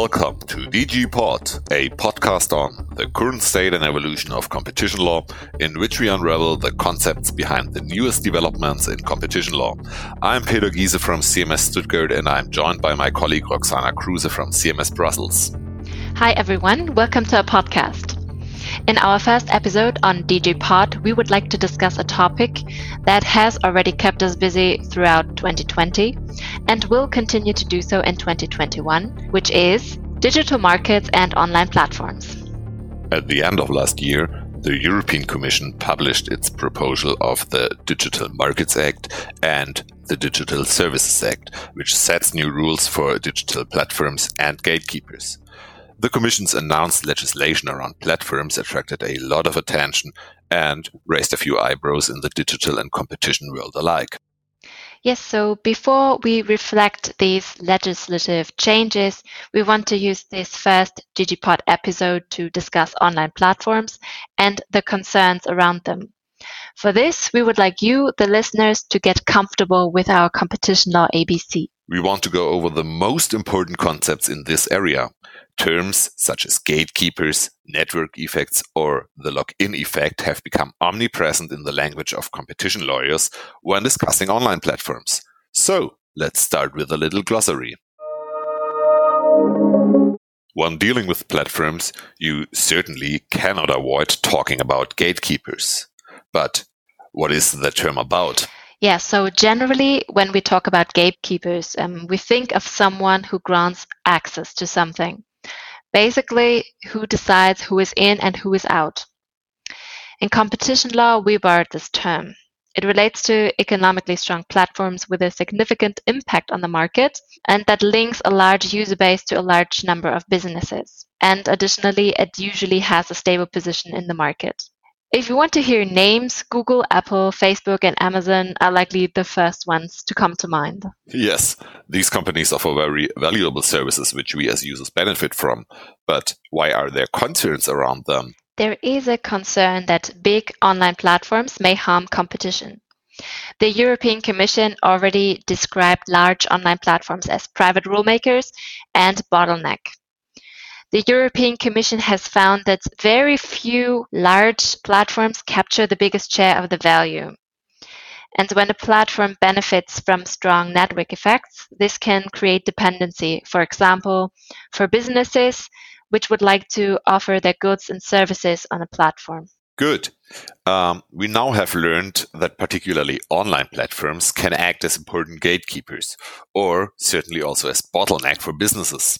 Welcome to DigiPod, a podcast on the current state and evolution of competition law, in which we unravel the concepts behind the newest developments in competition law. I'm Peter Giese from CMS Stuttgart, and I'm joined by my colleague Roxana Kruse from CMS Brussels. Hi, everyone. Welcome to our podcast. In our first episode on DigiPod, we would like to discuss a topic that has already kept us busy throughout 2020 and will continue to do so in 2021, which is digital markets and online platforms. At the end of last year, the European Commission published its proposal of the Digital Markets Act and the Digital Services Act, which sets new rules for digital platforms and gatekeepers. The Commission's announced legislation around platforms attracted a lot of attention and raised a few eyebrows in the digital and competition world alike. Yes, so before we reflect these legislative changes, we want to use this first DigiPod episode to discuss online platforms and the concerns around them. For this, we would like you, the listeners, to get comfortable with our competition law ABC. We want to go over the most important concepts in this area. Terms such as gatekeepers, network effects, or the lock-in effect have become omnipresent in the language of competition lawyers when discussing online platforms. So, let's start with a little glossary. When dealing with platforms, you certainly cannot avoid talking about gatekeepers. But what is the term about? Yeah, so generally, when we talk about gatekeepers, um, we think of someone who grants access to something. Basically, who decides who is in and who is out. In competition law, we borrowed this term. It relates to economically strong platforms with a significant impact on the market and that links a large user base to a large number of businesses. And additionally, it usually has a stable position in the market. If you want to hear names, Google, Apple, Facebook, and Amazon are likely the first ones to come to mind. Yes, these companies offer very valuable services which we as users benefit from. But why are there concerns around them? There is a concern that big online platforms may harm competition. The European Commission already described large online platforms as private rulemakers and bottleneck. The European Commission has found that very few large platforms capture the biggest share of the value. And when a platform benefits from strong network effects, this can create dependency, for example, for businesses which would like to offer their goods and services on a platform. Good. Um, we now have learned that particularly online platforms can act as important gatekeepers, or certainly also as bottleneck for businesses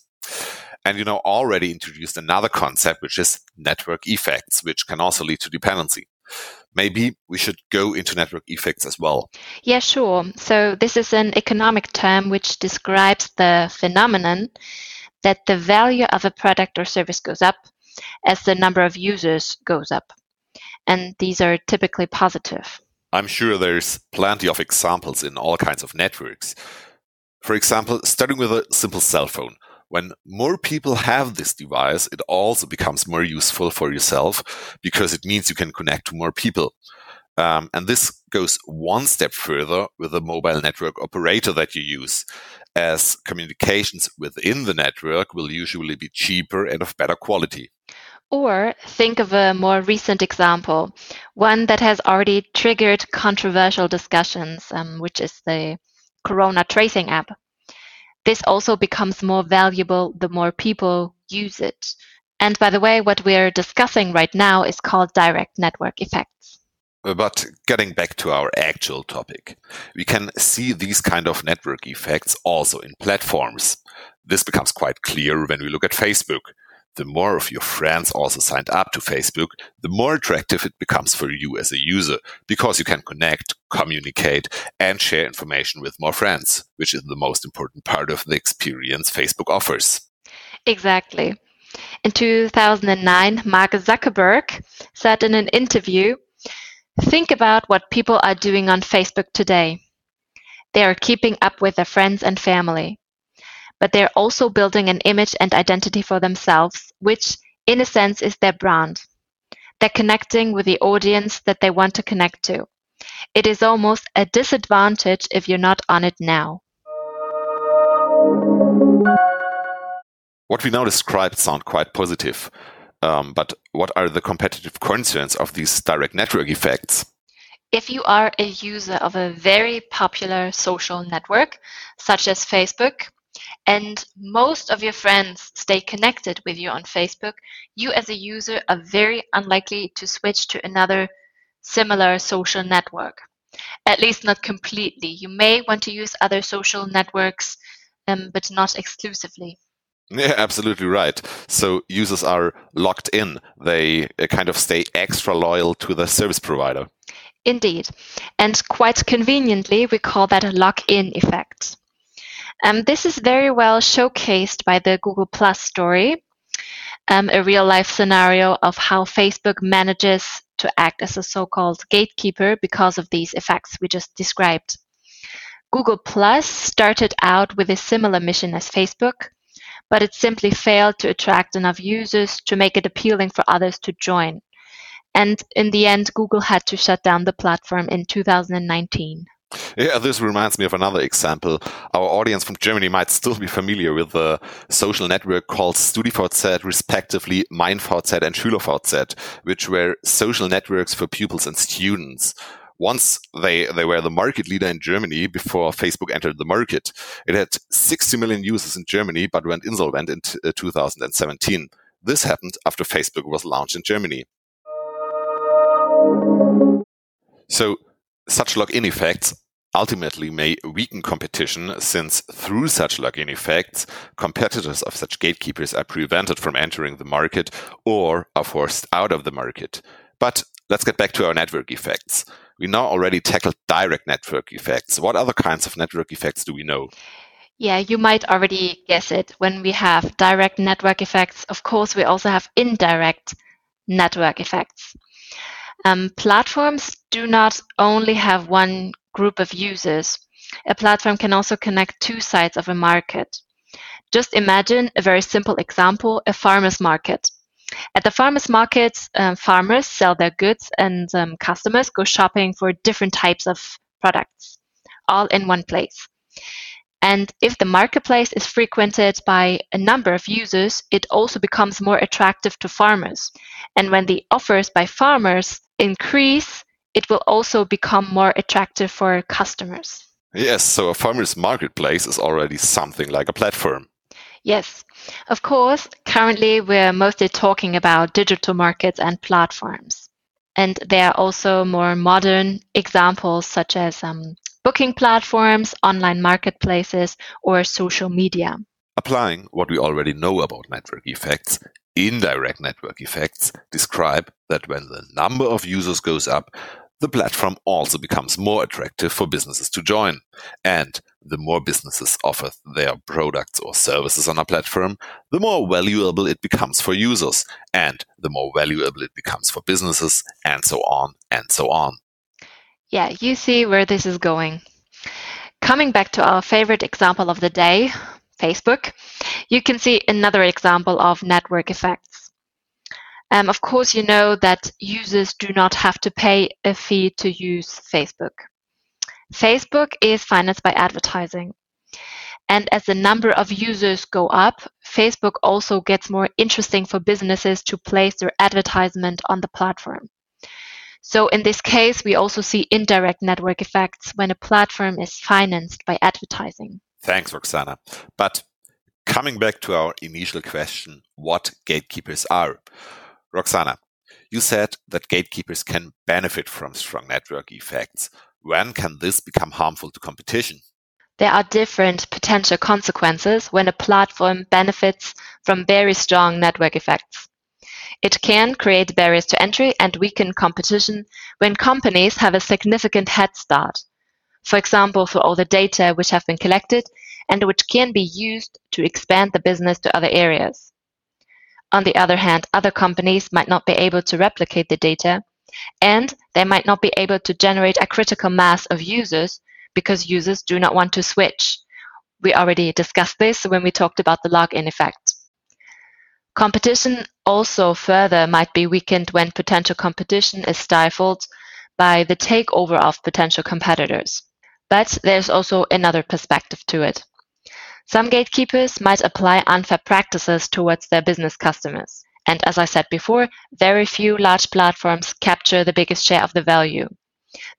and you know already introduced another concept which is network effects which can also lead to dependency. Maybe we should go into network effects as well. Yeah sure. So this is an economic term which describes the phenomenon that the value of a product or service goes up as the number of users goes up. And these are typically positive. I'm sure there's plenty of examples in all kinds of networks. For example starting with a simple cell phone when more people have this device, it also becomes more useful for yourself because it means you can connect to more people. Um, and this goes one step further with the mobile network operator that you use, as communications within the network will usually be cheaper and of better quality. Or think of a more recent example, one that has already triggered controversial discussions, um, which is the Corona tracing app. This also becomes more valuable the more people use it. And by the way, what we're discussing right now is called direct network effects. Uh, but getting back to our actual topic, we can see these kind of network effects also in platforms. This becomes quite clear when we look at Facebook the more of your friends also signed up to Facebook, the more attractive it becomes for you as a user because you can connect, communicate, and share information with more friends, which is the most important part of the experience Facebook offers. Exactly. In 2009, Mark Zuckerberg said in an interview Think about what people are doing on Facebook today. They are keeping up with their friends and family but they're also building an image and identity for themselves, which, in a sense, is their brand. They're connecting with the audience that they want to connect to. It is almost a disadvantage if you're not on it now. What we now described sound quite positive. Um, but what are the competitive concerns of these direct network effects? If you are a user of a very popular social network, such as Facebook, and most of your friends stay connected with you on Facebook, you as a user are very unlikely to switch to another similar social network. At least not completely. You may want to use other social networks, um, but not exclusively. Yeah, absolutely right. So users are locked in. They uh, kind of stay extra loyal to the service provider. Indeed. And quite conveniently, we call that a lock-in effect. Um, this is very well showcased by the Google Plus story, um, a real life scenario of how Facebook manages to act as a so called gatekeeper because of these effects we just described. Google Plus started out with a similar mission as Facebook, but it simply failed to attract enough users to make it appealing for others to join. And in the end, Google had to shut down the platform in 2019. Yeah, this reminds me of another example. Our audience from Germany might still be familiar with the social network called StudiVZ, respectively MeinVZ and SchülerVZ, which were social networks for pupils and students. Once they, they were the market leader in Germany before Facebook entered the market. It had 60 million users in Germany, but went insolvent in uh, 2017. This happened after Facebook was launched in Germany. So such lock-in effects ultimately may weaken competition since through such lock-in effects, competitors of such gatekeepers are prevented from entering the market or are forced out of the market. But let's get back to our network effects. We now already tackled direct network effects. What other kinds of network effects do we know? Yeah, you might already guess it. When we have direct network effects, of course, we also have indirect network effects. Um, platforms do not only have one group of users. A platform can also connect two sides of a market. Just imagine a very simple example, a farmer's market. At the farmer's market, um, farmers sell their goods and um, customers go shopping for different types of products, all in one place. And if the marketplace is frequented by a number of users, it also becomes more attractive to farmers. And when the offers by farmers increase, it will also become more attractive for customers. Yes, so a farmer's marketplace is already something like a platform. Yes, of course, currently we're mostly talking about digital markets and platforms. And there are also more modern examples such as um, booking platforms, online marketplaces, or social media. Applying what we already know about network effects, Indirect network effects describe that when the number of users goes up, the platform also becomes more attractive for businesses to join. And the more businesses offer their products or services on a platform, the more valuable it becomes for users, and the more valuable it becomes for businesses, and so on and so on. Yeah, you see where this is going. Coming back to our favorite example of the day, Facebook, you can see another example of network effects. Um, of course, you know that users do not have to pay a fee to use Facebook. Facebook is financed by advertising. And as the number of users go up, Facebook also gets more interesting for businesses to place their advertisement on the platform. So in this case, we also see indirect network effects when a platform is financed by advertising. Thanks, Roxana. But coming back to our initial question, what gatekeepers are. Roxana, you said that gatekeepers can benefit from strong network effects. When can this become harmful to competition? There are different potential consequences when a platform benefits from very strong network effects. It can create barriers to entry and weaken competition when companies have a significant head start for example, for all the data which have been collected and which can be used to expand the business to other areas. On the other hand, other companies might not be able to replicate the data, and they might not be able to generate a critical mass of users because users do not want to switch. We already discussed this when we talked about the lock-in effect. Competition also further might be weakened when potential competition is stifled by the takeover of potential competitors. But there's also another perspective to it. Some gatekeepers might apply unfair practices towards their business customers. And as I said before, very few large platforms capture the biggest share of the value.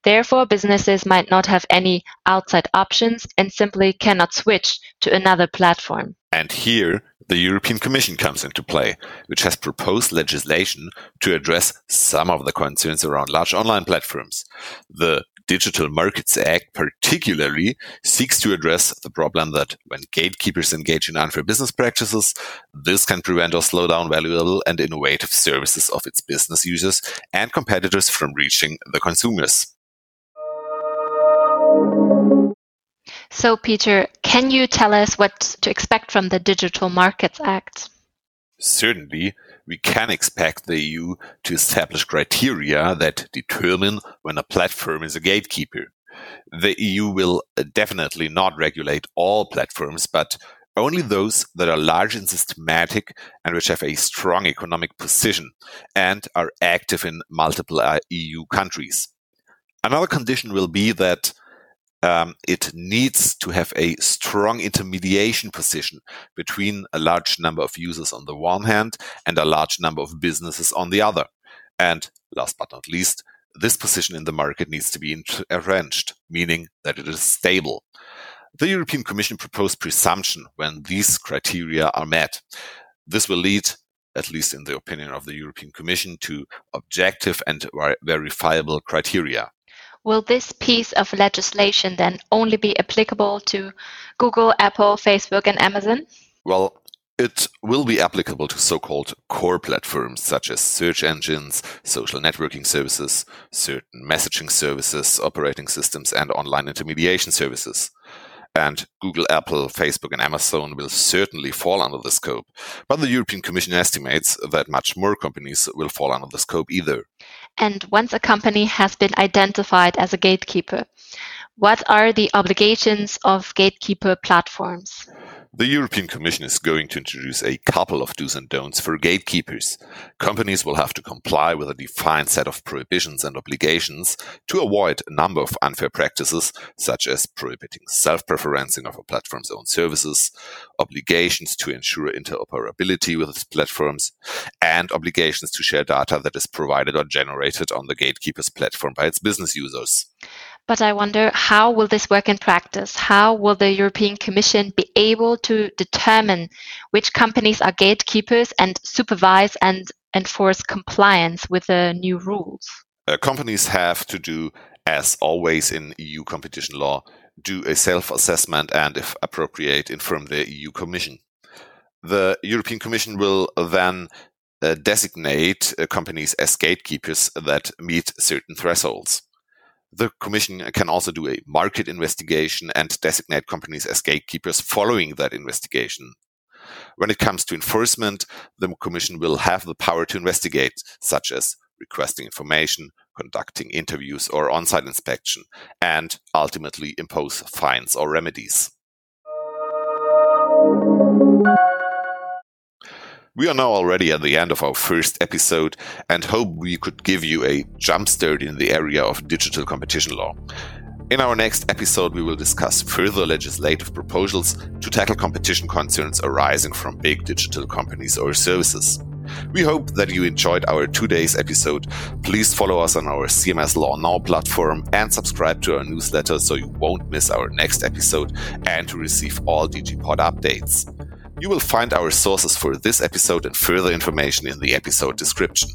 Therefore, businesses might not have any outside options and simply cannot switch to another platform. And here, the European Commission comes into play, which has proposed legislation to address some of the concerns around large online platforms. The Digital Markets Act particularly seeks to address the problem that when gatekeepers engage in unfair business practices, this can prevent or slow down valuable and innovative services of its business users and competitors from reaching the consumers. So, Peter, can you tell us what to expect from the Digital Markets Act? Certainly, we can expect the EU to establish criteria that determine when a platform is a gatekeeper. The EU will definitely not regulate all platforms, but only those that are large and systematic and which have a strong economic position and are active in multiple uh, EU countries. Another condition will be that um, it needs to have a strong intermediation position between a large number of users on the one hand and a large number of businesses on the other. And last but not least, this position in the market needs to be arranged, meaning that it is stable. The European Commission proposed presumption when these criteria are met. This will lead, at least in the opinion of the European Commission, to objective and verifiable criteria. Will this piece of legislation then only be applicable to Google, Apple, Facebook, and Amazon? Well, it will be applicable to so called core platforms such as search engines, social networking services, certain messaging services, operating systems, and online intermediation services. And Google, Apple, Facebook, and Amazon will certainly fall under the scope. But the European Commission estimates that much more companies will fall under the scope either. And once a company has been identified as a gatekeeper, what are the obligations of gatekeeper platforms? The European Commission is going to introduce a couple of do's and don'ts for gatekeepers. Companies will have to comply with a defined set of prohibitions and obligations to avoid a number of unfair practices, such as prohibiting self preferencing of a platform's own services, obligations to ensure interoperability with its platforms, and obligations to share data that is provided or generated on the gatekeeper's platform by its business users. But I wonder how will this work in practice? How will the European Commission be able to determine which companies are gatekeepers and supervise and enforce compliance with the new rules? Uh, companies have to do, as always in EU competition law, do a self assessment and, if appropriate, inform the EU Commission. The European Commission will then uh, designate uh, companies as gatekeepers that meet certain thresholds. The Commission can also do a market investigation and designate companies as gatekeepers following that investigation. When it comes to enforcement, the Commission will have the power to investigate, such as requesting information, conducting interviews or on site inspection, and ultimately impose fines or remedies. We are now already at the end of our first episode and hope we could give you a jumpstart in the area of digital competition law. In our next episode, we will discuss further legislative proposals to tackle competition concerns arising from big digital companies or services. We hope that you enjoyed our two days episode. Please follow us on our CMS Law Now platform and subscribe to our newsletter so you won't miss our next episode and to receive all DigiPod updates. You will find our sources for this episode and further information in the episode description.